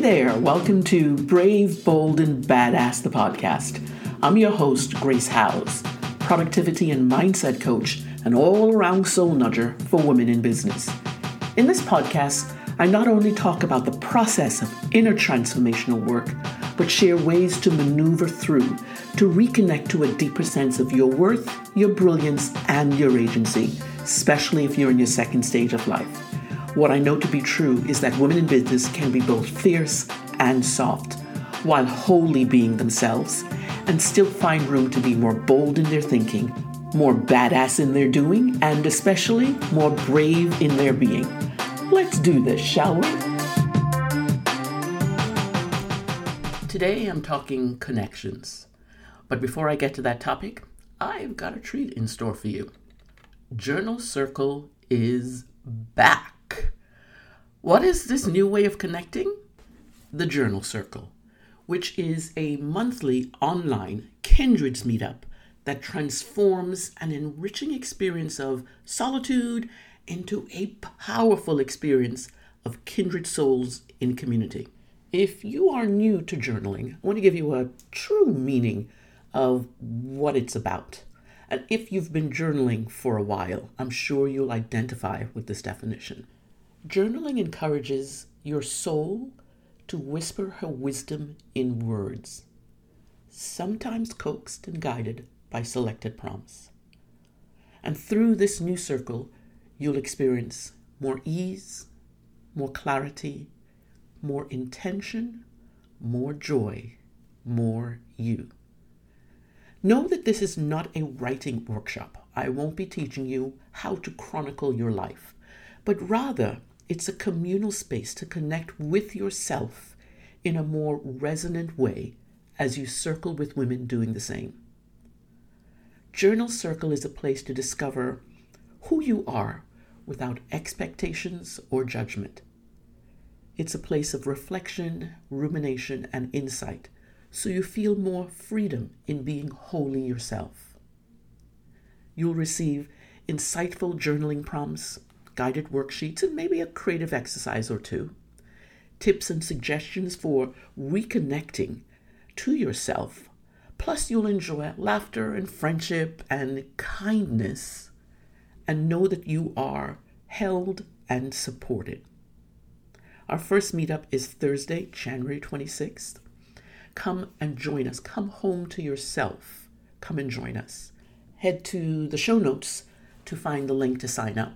there, welcome to Brave, Bold, and Badass, the podcast. I'm your host, Grace Howes, productivity and mindset coach, and all around soul nudger for women in business. In this podcast, I not only talk about the process of inner transformational work, but share ways to maneuver through to reconnect to a deeper sense of your worth, your brilliance, and your agency, especially if you're in your second stage of life. What I know to be true is that women in business can be both fierce and soft, while wholly being themselves, and still find room to be more bold in their thinking, more badass in their doing, and especially more brave in their being. Let's do this, shall we? Today I'm talking connections. But before I get to that topic, I've got a treat in store for you. Journal Circle is back. What is this new way of connecting? The Journal Circle, which is a monthly online Kindreds meetup that transforms an enriching experience of solitude into a powerful experience of kindred souls in community. If you are new to journaling, I want to give you a true meaning of what it's about. And if you've been journaling for a while, I'm sure you'll identify with this definition. Journaling encourages your soul to whisper her wisdom in words, sometimes coaxed and guided by selected prompts. And through this new circle, you'll experience more ease, more clarity, more intention, more joy, more you. Know that this is not a writing workshop. I won't be teaching you how to chronicle your life, but rather it's a communal space to connect with yourself in a more resonant way as you circle with women doing the same. Journal Circle is a place to discover who you are without expectations or judgment. It's a place of reflection, rumination, and insight, so you feel more freedom in being wholly yourself. You'll receive insightful journaling prompts, guided worksheets, and maybe a creative exercise or two. Tips and suggestions for reconnecting to yourself. Plus, you'll enjoy laughter and friendship and kindness and know that you are held and supported. Our first meetup is Thursday, January 26th. Come and join us. Come home to yourself. Come and join us. Head to the show notes to find the link to sign up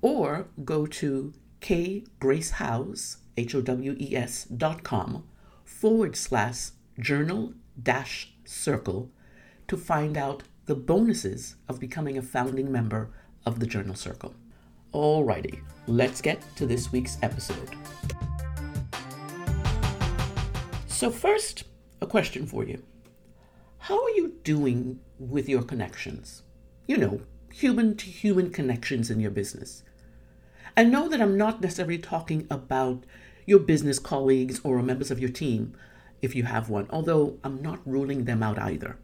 or go to kgracehowes, H-O-W-E-S dot com forward slash journal dash circle to find out the bonuses of becoming a founding member of the Journal Circle. Alrighty, let's get to this week's episode. So, first, a question for you How are you doing with your connections? You know, human to human connections in your business. And know that I'm not necessarily talking about your business colleagues or members of your team, if you have one, although I'm not ruling them out either.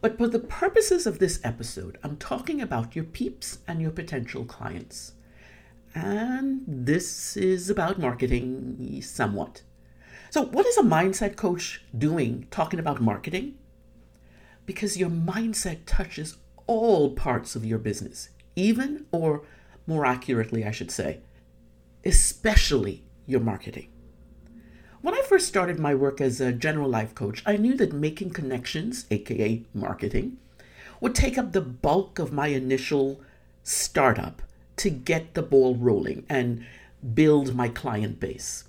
But for the purposes of this episode, I'm talking about your peeps and your potential clients. And this is about marketing somewhat. So, what is a mindset coach doing talking about marketing? Because your mindset touches all parts of your business, even or more accurately, I should say, especially your marketing. When I first started my work as a general life coach, I knew that making connections, aka marketing, would take up the bulk of my initial startup to get the ball rolling and build my client base.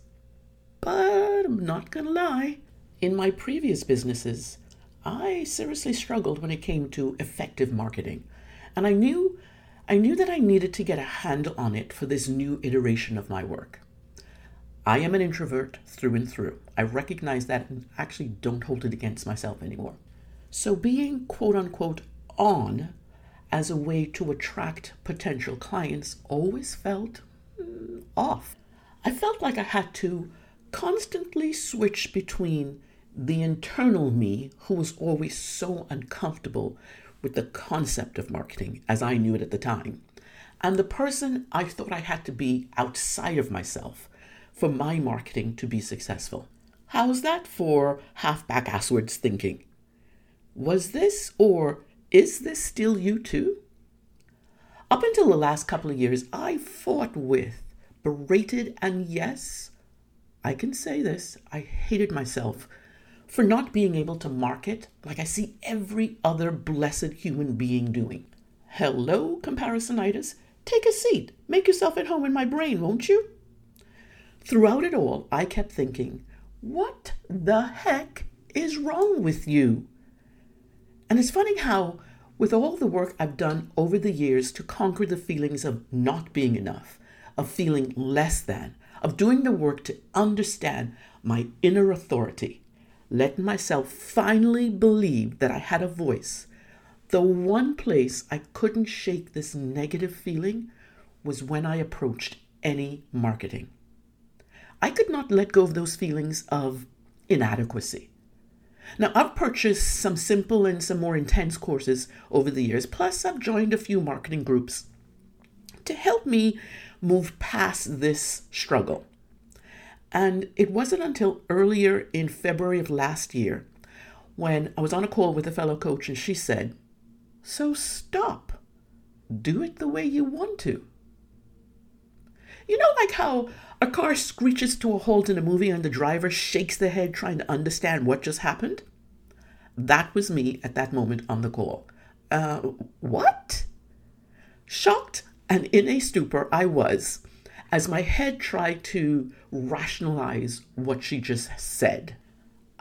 But I'm not gonna lie, in my previous businesses, I seriously struggled when it came to effective marketing. And I knew I knew that I needed to get a handle on it for this new iteration of my work. I am an introvert through and through. I recognize that and actually don't hold it against myself anymore. So, being quote unquote on as a way to attract potential clients always felt mm, off. I felt like I had to constantly switch between the internal me, who was always so uncomfortable with the concept of marketing as I knew it at the time, and the person I thought I had to be outside of myself, for my marketing to be successful. How's that for halfback asswards thinking? Was this or is this still you too? Up until the last couple of years, I fought with, berated, and yes, I can say this, I hated myself for not being able to market like I see every other blessed human being doing. Hello, comparisonitis. Take a seat. Make yourself at home in my brain, won't you? Throughout it all, I kept thinking, what the heck is wrong with you? And it's funny how, with all the work I've done over the years to conquer the feelings of not being enough, of feeling less than, of doing the work to understand my inner authority, letting myself finally believe that I had a voice, the one place I couldn't shake this negative feeling was when I approached any marketing. I could not let go of those feelings of inadequacy. Now, I've purchased some simple and some more intense courses over the years, plus, I've joined a few marketing groups to help me move past this struggle. And it wasn't until earlier in February of last year when I was on a call with a fellow coach and she said, So stop. Do it the way you want to. You know, like how a car screeches to a halt in a movie and the driver shakes their head trying to understand what just happened? That was me at that moment on the call. Uh, what? Shocked and in a stupor, I was as my head tried to rationalize what she just said.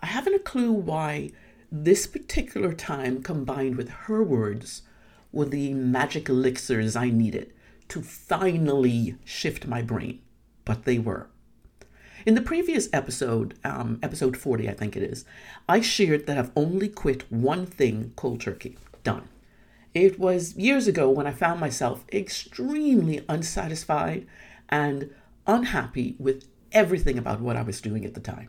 I haven't a clue why this particular time combined with her words were the magic elixirs I needed to finally shift my brain, but they were. In the previous episode, um, episode 40, I think it is, I shared that I've only quit one thing cold turkey. Done. It was years ago when I found myself extremely unsatisfied and unhappy with everything about what I was doing at the time.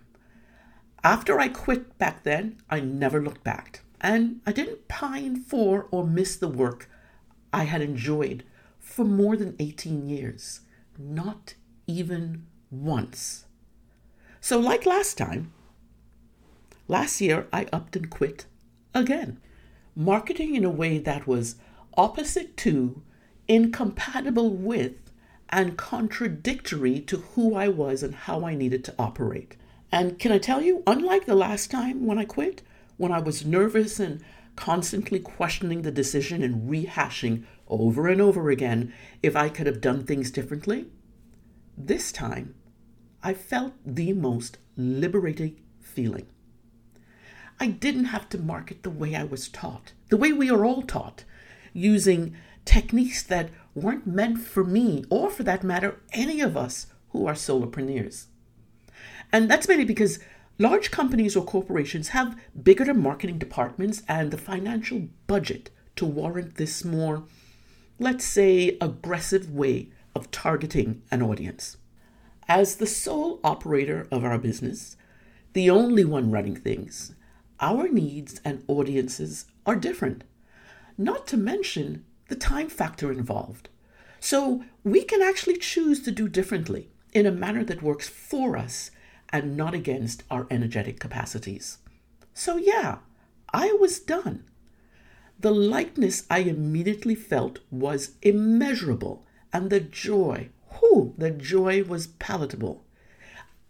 After I quit back then, I never looked back, and I didn't pine for or miss the work I had enjoyed for more than 18 years, not even once. So, like last time, last year I upped and quit again, marketing in a way that was opposite to, incompatible with, and contradictory to who I was and how I needed to operate. And can I tell you, unlike the last time when I quit, when I was nervous and constantly questioning the decision and rehashing over and over again if I could have done things differently, this time I felt the most liberating feeling. I didn't have to market the way I was taught, the way we are all taught, using techniques that weren't meant for me, or for that matter, any of us who are solopreneurs. And that's mainly because large companies or corporations have bigger marketing departments and the financial budget to warrant this more, let's say, aggressive way of targeting an audience. As the sole operator of our business, the only one running things, our needs and audiences are different. Not to mention the time factor involved. So we can actually choose to do differently in a manner that works for us and not against our energetic capacities. So, yeah, I was done. The lightness I immediately felt was immeasurable, and the joy, whoo, the joy was palatable.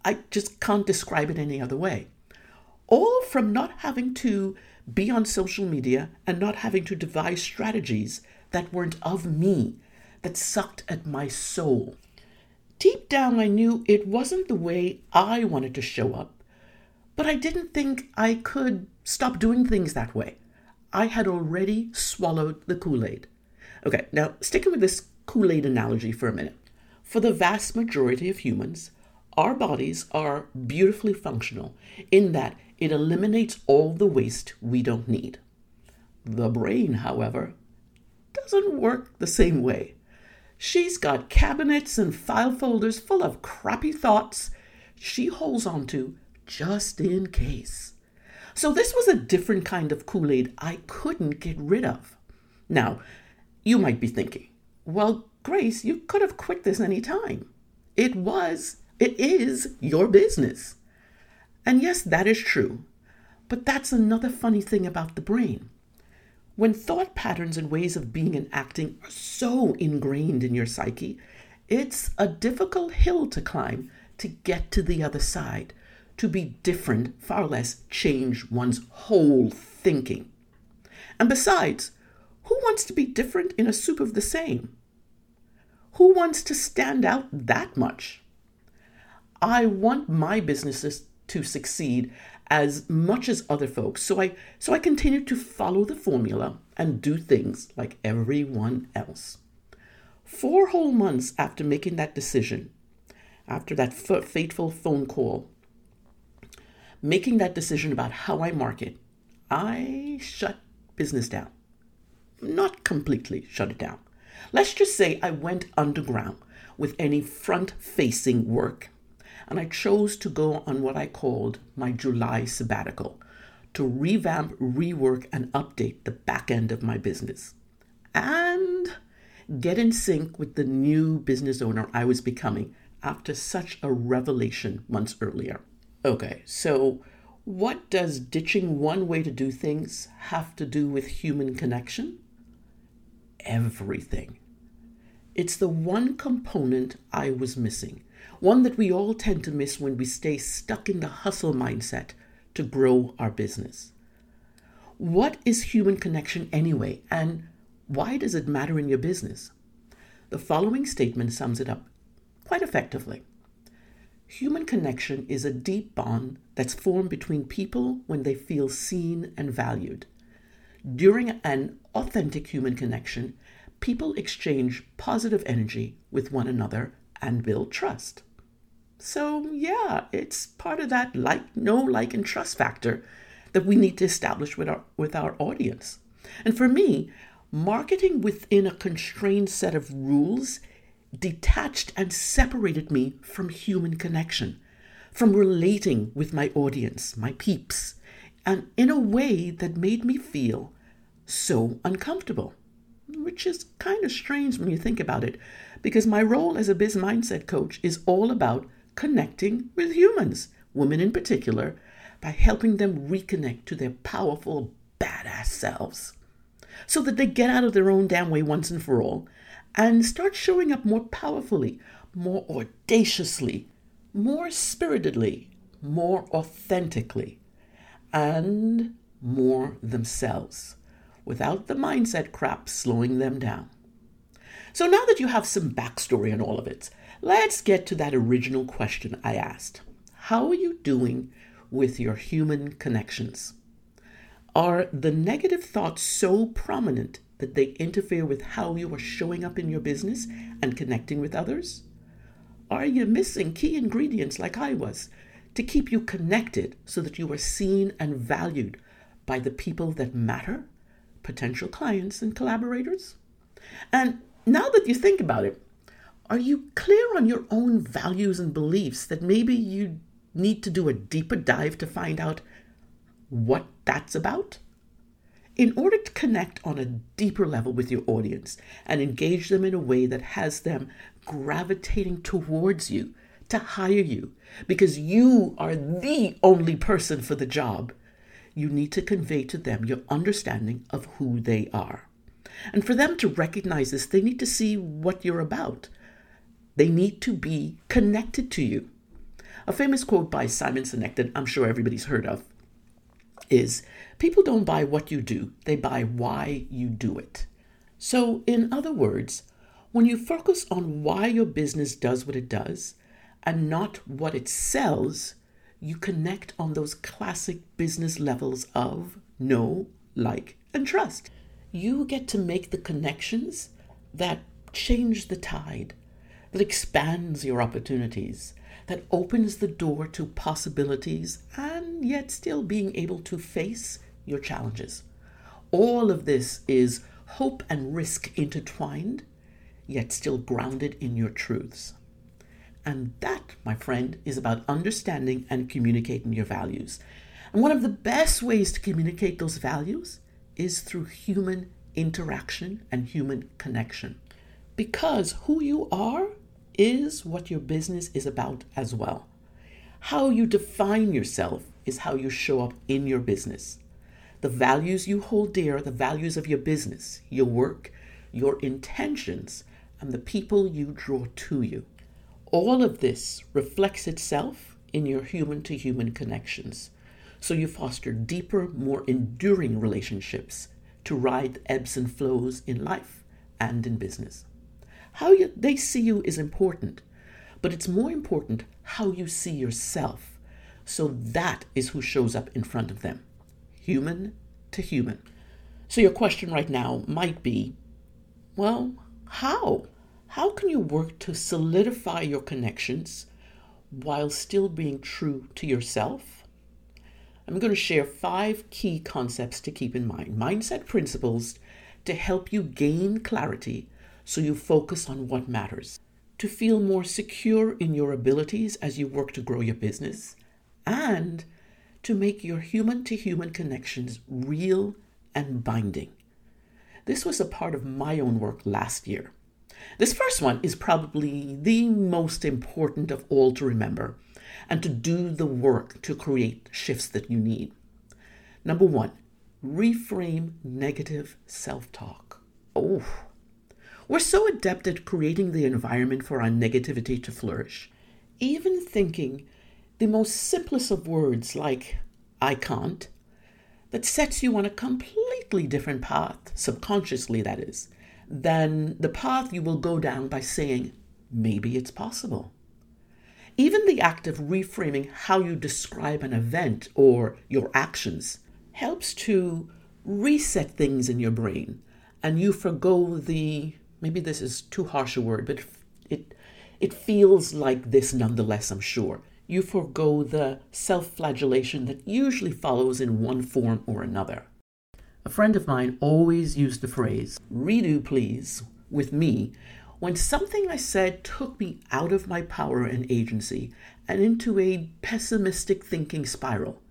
I just can't describe it any other way. All from not having to be on social media and not having to devise strategies that weren't of me, that sucked at my soul. Deep down, I knew it wasn't the way I wanted to show up, but I didn't think I could stop doing things that way. I had already swallowed the Kool Aid. Okay, now sticking with this Kool Aid analogy for a minute. For the vast majority of humans, our bodies are beautifully functional in that it eliminates all the waste we don't need. The brain, however, doesn't work the same way. She's got cabinets and file folders full of crappy thoughts she holds onto just in case. So, this was a different kind of Kool Aid I couldn't get rid of. Now, you might be thinking, well, Grace, you could have quit this any time. It was It is your business. And yes, that is true. But that's another funny thing about the brain. When thought patterns and ways of being and acting are so ingrained in your psyche, it's a difficult hill to climb to get to the other side, to be different, far less change one's whole thinking. And besides, who wants to be different in a soup of the same? Who wants to stand out that much? I want my businesses to succeed as much as other folks. So I so I continued to follow the formula and do things like everyone else. 4 whole months after making that decision, after that f- fateful phone call, making that decision about how I market, I shut business down. Not completely shut it down. Let's just say I went underground with any front facing work and I chose to go on what I called my July sabbatical to revamp, rework, and update the back end of my business and get in sync with the new business owner I was becoming after such a revelation months earlier. Okay, so what does ditching one way to do things have to do with human connection? Everything. It's the one component I was missing one that we all tend to miss when we stay stuck in the hustle mindset to grow our business. What is human connection anyway, and why does it matter in your business? The following statement sums it up quite effectively. Human connection is a deep bond that's formed between people when they feel seen and valued. During an authentic human connection, people exchange positive energy with one another and build trust. So, yeah, it's part of that like, know, like, and trust factor that we need to establish with our, with our audience. And for me, marketing within a constrained set of rules detached and separated me from human connection, from relating with my audience, my peeps, and in a way that made me feel so uncomfortable, which is kind of strange when you think about it, because my role as a biz mindset coach is all about connecting with humans, women in particular, by helping them reconnect to their powerful, badass selves so that they get out of their own damn way once and for all and start showing up more powerfully, more audaciously, more spiritedly, more authentically, and more themselves without the mindset crap slowing them down. So now that you have some backstory on all of it, Let's get to that original question I asked. How are you doing with your human connections? Are the negative thoughts so prominent that they interfere with how you are showing up in your business and connecting with others? Are you missing key ingredients like I was to keep you connected so that you are seen and valued by the people that matter, potential clients and collaborators? And now that you think about it, are you clear on your own values and beliefs that maybe you need to do a deeper dive to find out what that's about? In order to connect on a deeper level with your audience and engage them in a way that has them gravitating towards you to hire you because you are the only person for the job, you need to convey to them your understanding of who they are. And for them to recognize this, they need to see what you're about they need to be connected to you. A famous quote by Simon Sinek that I'm sure everybody's heard of is People don't buy what you do, they buy why you do it. So, in other words, when you focus on why your business does what it does and not what it sells, you connect on those classic business levels of know, like, and trust. You get to make the connections that change the tide, that expands your opportunities, that opens the door to possibilities, and yet still being able to face your challenges. All of this is hope and risk intertwined, yet still grounded in your truths. And that, my friend, is about understanding and communicating your values. And one of the best ways to communicate those values is through human interaction and human connection. Because who you are is what your business is about as well. How you define yourself is how you show up in your business. The values you hold dear, are the values of your business, your work, your intentions, and the people you draw to you. All of this reflects itself in your human to human connections. So you foster deeper, more enduring relationships to ride the ebbs and flows in life and in business. How you, they see you is important, but it's more important how you see yourself. So that is who shows up in front of them, human to human. So your question right now might be well, how? How can you work to solidify your connections while still being true to yourself? I'm going to share five key concepts to keep in mind, mindset principles to help you gain clarity so you focus on what matters, to feel more secure in your abilities as you work to grow your business, and to make your human to human connections real and binding. This was a part of my own work last year. This first one is probably the most important of all to remember and to do the work to create shifts that you need. Number one, reframe negative self talk. Oh, we're so adept at creating the environment for our negativity to flourish. Even thinking the most simplest of words like, I can't, that sets you on a completely different path, subconsciously, that is, than the path you will go down by saying, maybe it's possible. Even the act of reframing how you describe an event or your actions helps to reset things in your brain and you forego the maybe this is too harsh a word, but it it feels like this nonetheless, I'm sure. You forego the self-flagellation that usually follows in one form or another. A friend of mine always used the phrase, redo please, with me when something I said took me out of my power and agency and into a pessimistic thinking spiral.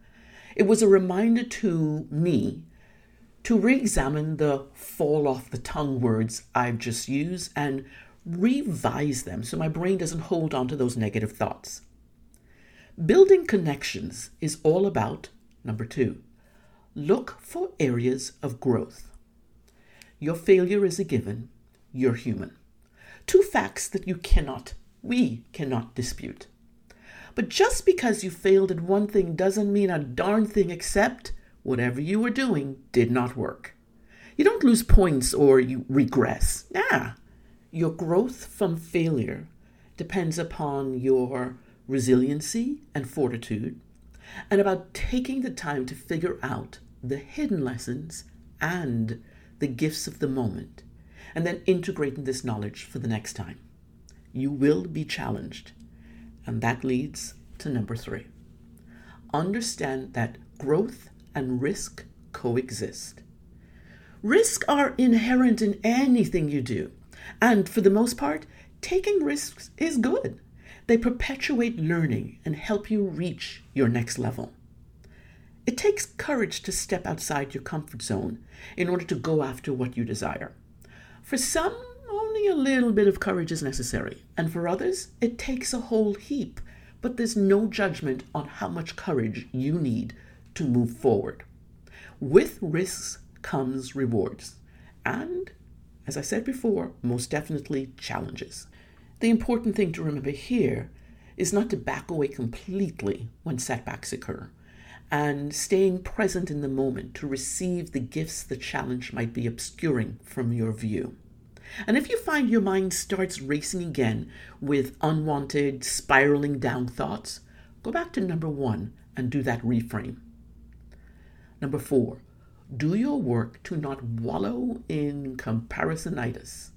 It was a reminder to me to re examine the fall off the tongue words I've just used and revise them so my brain doesn't hold on to those negative thoughts. Building connections is all about number two, look for areas of growth. Your failure is a given, you're human. Two facts that you cannot, we cannot dispute. But just because you failed at one thing doesn't mean a darn thing except whatever you were doing did not work. You don't lose points or you regress. Nah. Your growth from failure depends upon your resiliency and fortitude, and about taking the time to figure out the hidden lessons and the gifts of the moment, and then integrating this knowledge for the next time. You will be challenged, and that leads to number three. Understand that growth and risk coexist. Risks are inherent in anything you do, and for the most part, taking risks is good. They perpetuate learning and help you reach your next level. It takes courage to step outside your comfort zone in order to go after what you desire. For some, only a little bit of courage is necessary, and for others, it takes a whole heap, but there's no judgment on how much courage you need to move forward. With risks comes rewards, and, as I said before, most definitely challenges. The important thing to remember here is not to back away completely when setbacks occur, and staying present in the moment to receive the gifts the challenge might be obscuring from your view. And if you find your mind starts racing again with unwanted, spiraling down thoughts, go back to number one and do that reframe. Number four, do your work to not wallow in comparisonitis.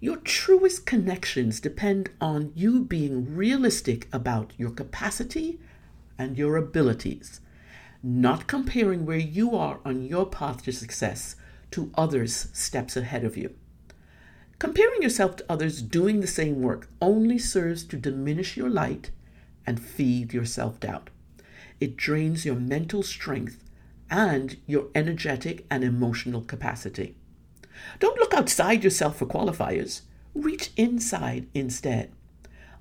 Your truest connections depend on you being realistic about your capacity and your abilities, not comparing where you are on your path to success to others steps ahead of you. Comparing yourself to others doing the same work only serves to diminish your light and feed your self doubt. It drains your mental strength and your energetic and emotional capacity. Don't look outside yourself for qualifiers. reach inside instead.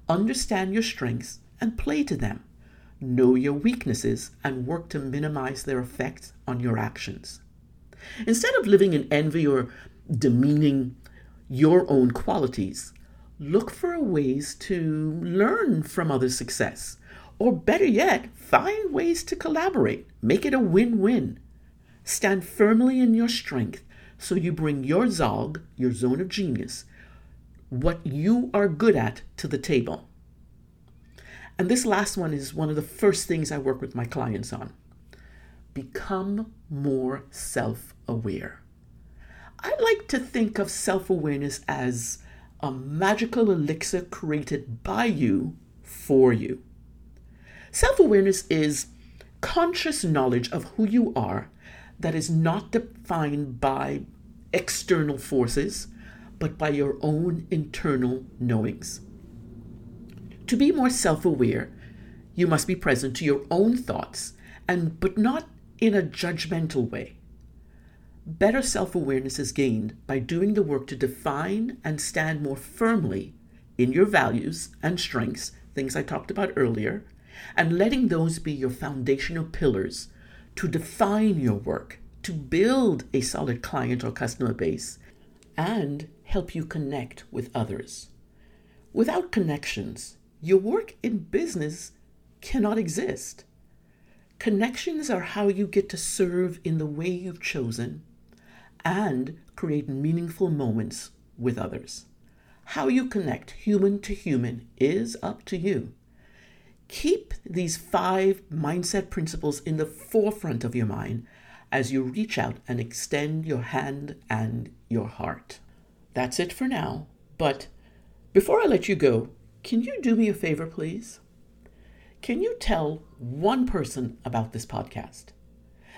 Understand your strengths and play to them. Know your weaknesses and work to minimize their effects on your actions. Instead of living in envy or demeaning your own qualities, look for ways to learn from others' success. Or better yet, find ways to collaborate. Make it a win win. Stand firmly in your strength so you bring your Zog, your zone of genius, what you are good at, to the table. And this last one is one of the first things I work with my clients on. Become more self aware. I like to think of self awareness as a magical elixir created by you for you. Self awareness is conscious knowledge of who you are that is not defined by external forces, but by your own internal knowings. To be more self aware, you must be present to your own thoughts, and but not in a judgmental way. Better self awareness is gained by doing the work to define and stand more firmly in your values and strengths, things I talked about earlier, and letting those be your foundational pillars to define your work, to build a solid client or customer base, and help you connect with others. Without connections, your work in business cannot exist. Connections are how you get to serve in the way you've chosen and create meaningful moments with others. How you connect human to human is up to you. Keep these five mindset principles in the forefront of your mind as you reach out and extend your hand and your heart. That's it for now, but before I let you go, can you do me a favor, please? Can you tell one person about this podcast?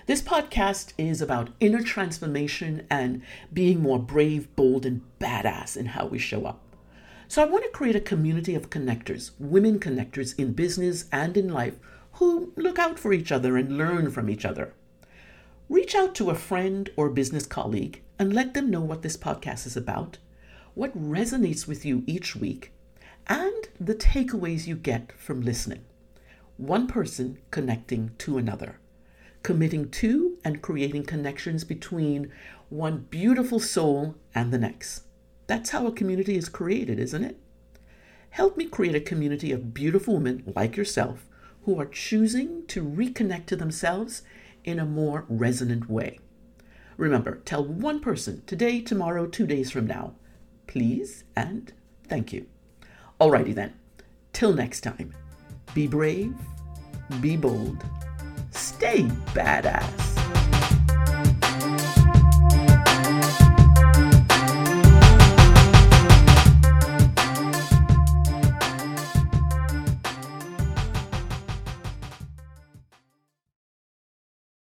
This podcast is about inner transformation and being more brave, bold, and badass in how we show up. So I want to create a community of connectors, women connectors in business and in life who look out for each other and learn from each other. Reach out to a friend or business colleague and let them know what this podcast is about, what resonates with you each week, and the takeaways you get from listening. One person connecting to another, committing to and creating connections between one beautiful soul and the next. That's how a community is created, isn't it? Help me create a community of beautiful women like yourself who are choosing to reconnect to themselves in a more resonant way. Remember, tell one person today, tomorrow, two days from now, please and thank you. Alrighty then, till next time, be brave, be bold, stay badass.